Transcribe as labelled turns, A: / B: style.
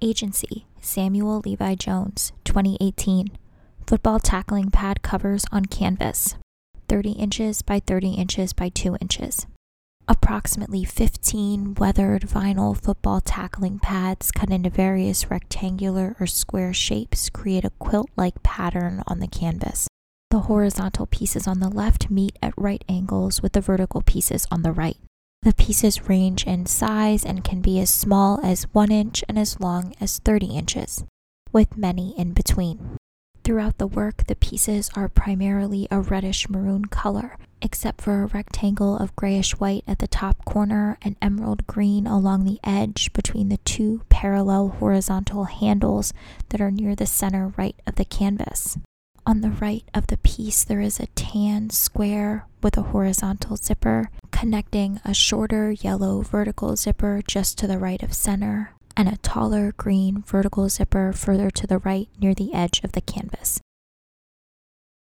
A: Agency Samuel Levi Jones, 2018. Football tackling pad covers on canvas, 30 inches by 30 inches by 2 inches. Approximately 15 weathered vinyl football tackling pads cut into various rectangular or square shapes create a quilt like pattern on the canvas. The horizontal pieces on the left meet at right angles with the vertical pieces on the right. The pieces range in size and can be as small as 1 inch and as long as 30 inches, with many in between. Throughout the work, the pieces are primarily a reddish maroon color, except for a rectangle of grayish white at the top corner and emerald green along the edge between the two parallel horizontal handles that are near the center right of the canvas. On the right of the piece, there is a tan square with a horizontal zipper connecting a shorter yellow vertical zipper just to the right of center and a taller green vertical zipper further to the right near the edge of the canvas.